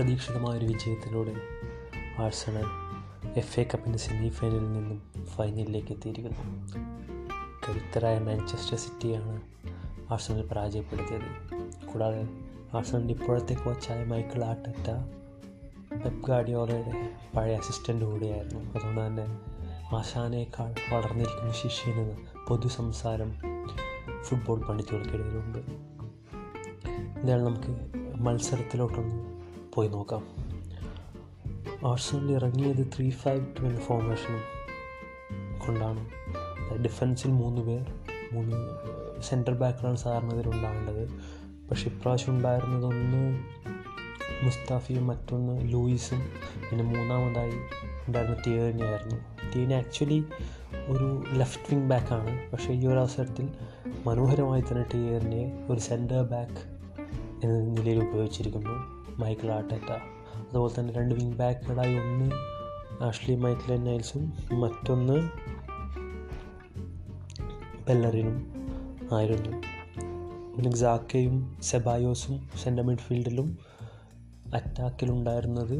അപ്രതീക്ഷിതമായൊരു വിജയത്തിലൂടെ Arsenal F A കപ്പിന്റെ semi ഫൈനലിൽ നിന്നും ഫൈനലിലേക്ക് എത്തിയിരിക്കുന്നു. കരുത്തരായ മാഞ്ചസ്റ്റർ സിറ്റിയാണ് ആഴ്സണൽ പരാജയപ്പെടുത്തിയത്. കൂടാതെ ആഴ്സണലിന്റെ ഇപ്പോഴത്തെ കോച്ചായ മൈക്കിൾ ആർട്ടറ്റ പെപ് ഗാഡിയോളയുടെ പഴയ അസിസ്റ്റന്റ് കൂടിയായിരുന്നു. അതുകൊണ്ട് തന്നെ ആശാനേക്കാൾ വളർന്നിരിക്കുന്ന ശിഷ്യനെന്ന് പൊതു സംസാരം ഫുട്ബോൾ പണ്ഡിറ്റുകൾക്കിടയിലുണ്ട് എന്തായാലും നമുക്ക് മത്സരത്തിലോട്ടൊന്ന് പോയി നോക്കാം ആഴ്സണൽ ഇറങ്ങിയത് ത്രീ ഫൈവ് ടു എന്ന ഫോർമേഷനും കൊണ്ടാണ്. ഡിഫൻസിൽ മൂന്ന് പേർ മൂന്ന് സെൻട്രൽ ബാക്കിലാണ് സാധാരണ ഇതിൽ ഉണ്ടാകേണ്ടത് പക്ഷെ ഇപ്രാവശ്യം ഉണ്ടായിരുന്നത് ഒന്ന് മുസ്താഫിയും മറ്റൊന്ന് ലൂയിസും. പിന്നെ മൂന്നാമതായി ഉണ്ടായിരുന്ന തിയേനിയായിരുന്നു തിയേനി ആക്ച്വലി ഒരു ലെഫ്റ്റ് വിങ് ബാക്കാണ് പക്ഷേ ഈ ഒരു അവസരത്തിൽ മനോഹരമായി തന്നെ ടിയേറിനെ ഒരു സെന്റർ ബാക്ക് എന്ന നിലയിൽ ഉപയോഗിച്ചിരിക്കുന്നു. Michael Arteta. അതുപോലെ തന്നെ രണ്ട് വിങ് ബാക്കുകളായി ഒന്ന് ആഷ്ലി മൈക്കിൾ നൈൽസും മറ്റൊന്ന് ബെല്ലറിനും ആയിരുന്നു. പിന്നെ സാക്കയും സെബായോസും സെന്റർ മിഡ്ഫീൽഡിലും അറ്റാക്കിലുണ്ടായിരുന്നത്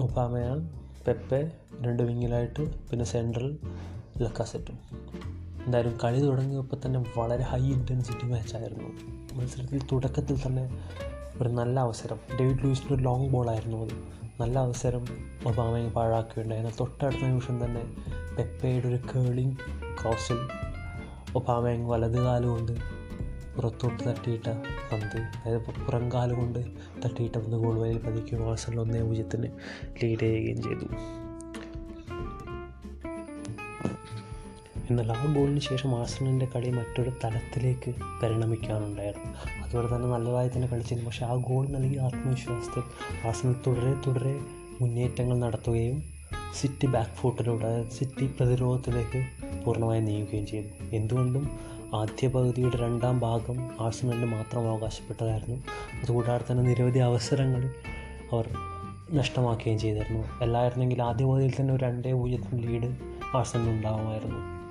ഒബാമയാൻ പെപ്പെ രണ്ട് വിങ്ങിലായിട്ട് പിന്നെ സെൻട്രൽ ലക്കാസെറ്റും. എന്തായാലും കളി തുടങ്ങിയപ്പോൾ തന്നെ വളരെ ഹൈ ഇന്റൻസിറ്റി മാച്ചായിരുന്നു മത്സരത്തിൽ തുടക്കത്തിൽ തന്നെ ഒരു നല്ല അവസരം. ഡേവിഡ് ലൂയിസിന്റെ ഒരു ലോങ് ബോളായിരുന്നു അത്. നല്ല അവസരം ഒബാമയെ പാഴാക്കുകയുണ്ടായിരുന്നു തൊട്ടടുത്ത നിമിഷം തന്നെ പെപ്പയുടെ ഒരു കേളിങ് ക്രോസിൽ ഒബാമയങ് വലത് കാലുകൊണ്ട് പുറത്തോട്ട് തട്ടിയിട്ട പന്ത്. അതായത് പുറംകാൽ കൊണ്ട് തട്ടിയിട്ട പന്ത് ഗോൾ വരയിൽ പതിക്കുകയും ആഴ്സണൽ ഒന്നേ പൂജ്യത്തിന് ലീഡ് ചെയ്യുകയും ചെയ്തു. എന്നാൽ ആ ഗോളിന് ശേഷം ആഴ്സണലിന്റെ കളി മറ്റൊരു തലത്തിലേക്ക് പരിണമിക്കാനുണ്ടായിരുന്നു. അതുപോലെ തന്നെ നല്ലതായി തന്നെ കളിച്ചിരുന്നു. പക്ഷേ ആ ഗോൾ നൽകിയ ആത്മവിശ്വാസത്തിൽ ആഴ്സണൽ തുടരെ തുടരെ മുന്നേറ്റങ്ങൾ നടത്തുകയും സിറ്റി ബാക്ക് ഫുട്ടിലൂടെ സിറ്റി പ്രതിരോധത്തിലേക്ക് പൂർണമായി നീങ്ങുകയും ചെയ്തു. എന്തുകൊണ്ടും ആദ്യ പകുതിയുടെ രണ്ടാം ഭാഗം ആഴ്സണലിന് മാത്രം അവകാശപ്പെട്ടതായിരുന്നു. അതുകൂടാതെ തന്നെ നിരവധി അവസരങ്ങൾ അവർ നഷ്ടമാക്കുകയും ചെയ്തിരുന്നു. എല്ലായിരുന്നെങ്കിൽ ആദ്യ പകുതിയിൽ തന്നെ ഒരു രണ്ടേ പൂജ്യത്തിന് ലീഡ് ആഴ്സണൽ ഉണ്ടാകുമായിരുന്നു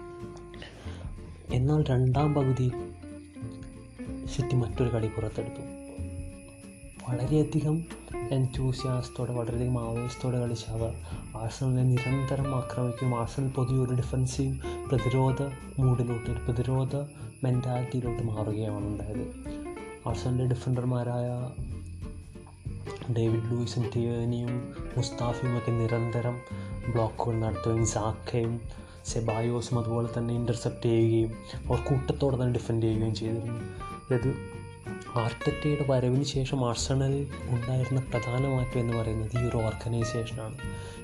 എന്നാൽ രണ്ടാം പകുതി സിറ്റി മറ്റൊരു കളി പുറത്തെടുത്തു. വളരെയധികം എൻതൂസിയാസത്തോടെ വളരെയധികം ആവേശത്തോടെ കളിച്ച അവർ ആഴ്സണലിനെ നിരന്തരം ആക്രമിക്കും ആഴ്സണൽ പൊതുവെ ഒരു ഡിഫൻസീവ് പ്രതിരോധ മൂഡിലോട്ട് ഒരു പ്രതിരോധ മെന്റാലിറ്റിയിലോട്ട് മാറുകയാണ് ഉണ്ടായത്. ആഴ്സണലിന്റെ ഡിഫൻഡർമാരായ ഡേവിഡ് ലൂയിസും തിയേനിയും മുസ്താഫിയും ഒക്കെ നിരന്തരം ബ്ലോക്കുകൾ നടത്തുകയും സാക്കയും സെബായോസും അതുപോലെ തന്നെ ഇന്റർസെപ്റ്റ് ചെയ്യുകയും അവർ കൂട്ടത്തോടെ തന്നെ ഡിഫെൻഡ് ചെയ്യുകയും ചെയ്തിരുന്നു. അതായത് ആർട്ടറ്റയുടെ വരവിന് ശേഷം ആർസണൽ ഉണ്ടായിരുന്ന പ്രധാന മാറ്റം എന്ന് പറയുന്നത് ഈ ഒരു ഓർഗനൈസേഷനാണ്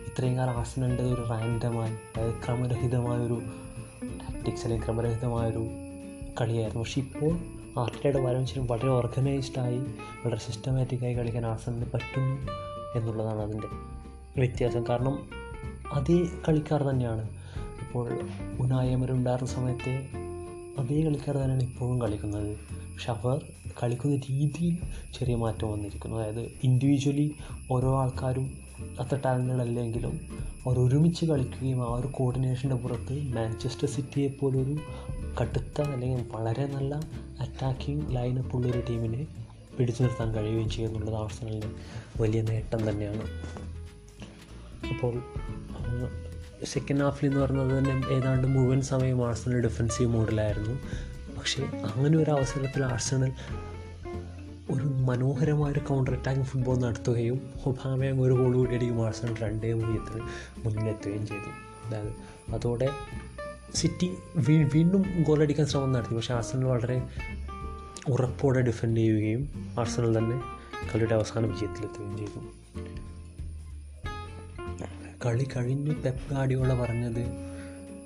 ഇത്രയും കാലം ആഴ്സണലിന്റെ ഒരു റാൻഡമായി അതായത് ക്രമരഹിതമായൊരു ടാക്ടിക്സ് അല്ലെങ്കിൽ ക്രമരഹിതമായൊരു കളിയായിരുന്നു. പക്ഷേ ഇപ്പോൾ ആർട്ടയുടെ വരവിന് ശേഷം വളരെ ഓർഗനൈസ്ഡായി വളരെ സിസ്റ്റമാറ്റിക്കായി കളിക്കാൻ ആഴ്സണലിന് പറ്റുന്നു എന്നുള്ളതാണ് അതിന്റെ വ്യത്യാസം. കാരണം അതേ കളിക്കാർ തന്നെയാണ്. ഇപ്പോൾ ഉനായമരുണ്ടായിരുന്ന സമയത്തെ അതേ കളിക്കാർ തന്നെയാണ് ഇപ്പോഴും കളിക്കുന്നത്. പക്ഷെ അവർ കളിക്കുന്ന രീതിയിൽ ചെറിയ മാറ്റം വന്നിരിക്കുന്നു. അതായത് ഇൻഡിവിജ്വലി ഓരോ ആൾക്കാരും അത്ര ടാലന്റഡ് അല്ലെങ്കിലും അവർ ഒരുമിച്ച് കളിക്കുകയും ആ ഒരു കോർഡിനേഷന്റെ പുറത്ത് മാഞ്ചസ്റ്റർ സിറ്റിയെ പോലൊരു കടുത്ത അല്ലെങ്കിൽ വളരെ നല്ല അറ്റാക്കിംഗ് ലൈനപ്പ് ഉള്ളൊരു ടീമിനെ പിടിച്ചു നിർത്താൻ കഴിയുകയും ചെയ്യുന്നുള്ളത് ആഴ്സണലിന് വലിയ നേട്ടം തന്നെയാണ്. അപ്പോൾ സെക്കൻഡ് ഹാഫിൽ എന്ന് പറഞ്ഞത് തന്നെ ഏതാണ്ട് മുഴുവൻ സമയം ആഴ്സണൽ ഡിഫൻസീവ് മോഡിലായിരുന്നു പക്ഷേ അങ്ങനെ ഒരു അവസരത്തിൽ ആഴ്സണൽ ഒരു മനോഹരമായ ഒരു കൗണ്ടർ അറ്റാക്ക് ഫുട്ബോൾ നടത്തുകയും ഒബാമയും ഒരു ഗോൾ കൂടി അടിക്കും ആഴ്സണൽ രണ്ടേ പൂജ്യത്തിന് മുന്നിലെത്തുകയും ചെയ്തു. അതായത് അതോടെ സിറ്റി വീ വീണ്ടും ഗോളടിക്കാൻ ശ്രമം നടത്തി. പക്ഷേ ആഴ്സണൽ വളരെ ഉറപ്പോടെ ഡിഫെൻഡ് ചെയ്യുകയും ആഴ്സണൽ തന്നെ കളിയുടെ അവസാന വിജയത്തിലെത്തുകയും ചെയ്തു. കളി കഴിഞ്ഞു പെപ് ഗാഡിയോള പറഞ്ഞത്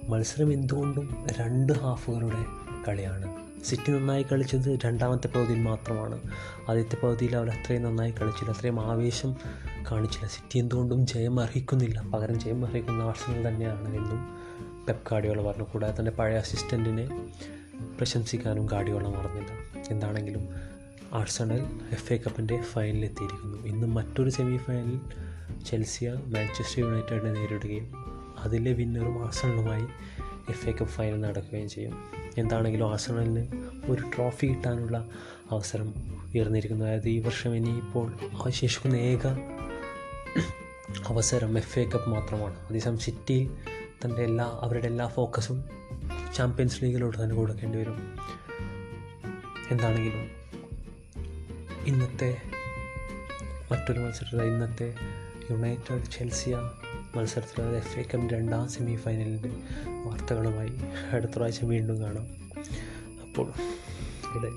മത്സരം എന്തുകൊണ്ടും രണ്ട് ഹാഫുകളുടെ കളിയാണ്. സിറ്റി നന്നായി കളിച്ചത് രണ്ടാമത്തെ പകുതിയിൽ മാത്രമാണ്. ആദ്യത്തെ പകുതിയിൽ അവർ അത്രയും നന്നായി കളിച്ചില്ല. അത്രയും ആവേശം കാണിച്ചില്ല. സിറ്റി എന്തുകൊണ്ടും ജയം അർഹിക്കുന്നില്ല. പകരം ജയം അർഹിക്കുന്ന ആഴ്സണൽ തന്നെയാണ് എന്നും പെപ് ഗാഡിയോള പറഞ്ഞു. കൂടാതെ തന്നെ പഴയ അസിസ്റ്റന്റിനെ പ്രശംസിക്കാനും ഗാഡിയോള മറന്നില്ല. എന്താണെങ്കിലും ആഴ്സണൽ എഫ് എ കപ്പിന്റെ ഫൈനലിലെത്തിയിരിക്കുന്നു. ഇന്ന് മറ്റൊരു സെമി ഫൈനലിൽ ചെൽസിയ മാഞ്ചസ്റ്റർ യുണൈറ്റഡിനെ നേരിടുകയും അതിലെ വിന്നറും ആസണലുമായി എഫ് എ കപ്പ് ഫൈനൽ നടക്കുകയും ചെയ്യും. എന്താണെങ്കിലും ആസണലിന് ഒരു ട്രോഫി കിട്ടാനുള്ള അവസരം ഉയർന്നിരിക്കുന്നു. അതായത് ഈ വർഷം ഇനിയിപ്പോൾ അവശേഷിക്കുന്ന ഏക അവസരം എഫ് എ കപ്പ് മാത്രമാണ്. അതേസമയം സിറ്റി തന്റെ എല്ലാ അവരുടെ എല്ലാ ഫോക്കസും ചാമ്പ്യൻസ് ലീഗിലോട്ട് തന്നെ കൊടുക്കേണ്ടി വരും. എന്താണെങ്കിലും ഇന്നത്തെ മറ്റൊരു മത്സരത്തിൽ ഇന്നത്തെ യുണൈറ്റഡ് ചെൽസിയ മത്സരത്തിൽ അതായത് എഫ് എ കപ്പ് രണ്ടാം സെമി ഫൈനലിന്റെ വാർത്തകളുമായി അടുത്ത പ്രാവശ്യം വീണ്ടും കാണാം. അപ്പോൾ ഇവിടെ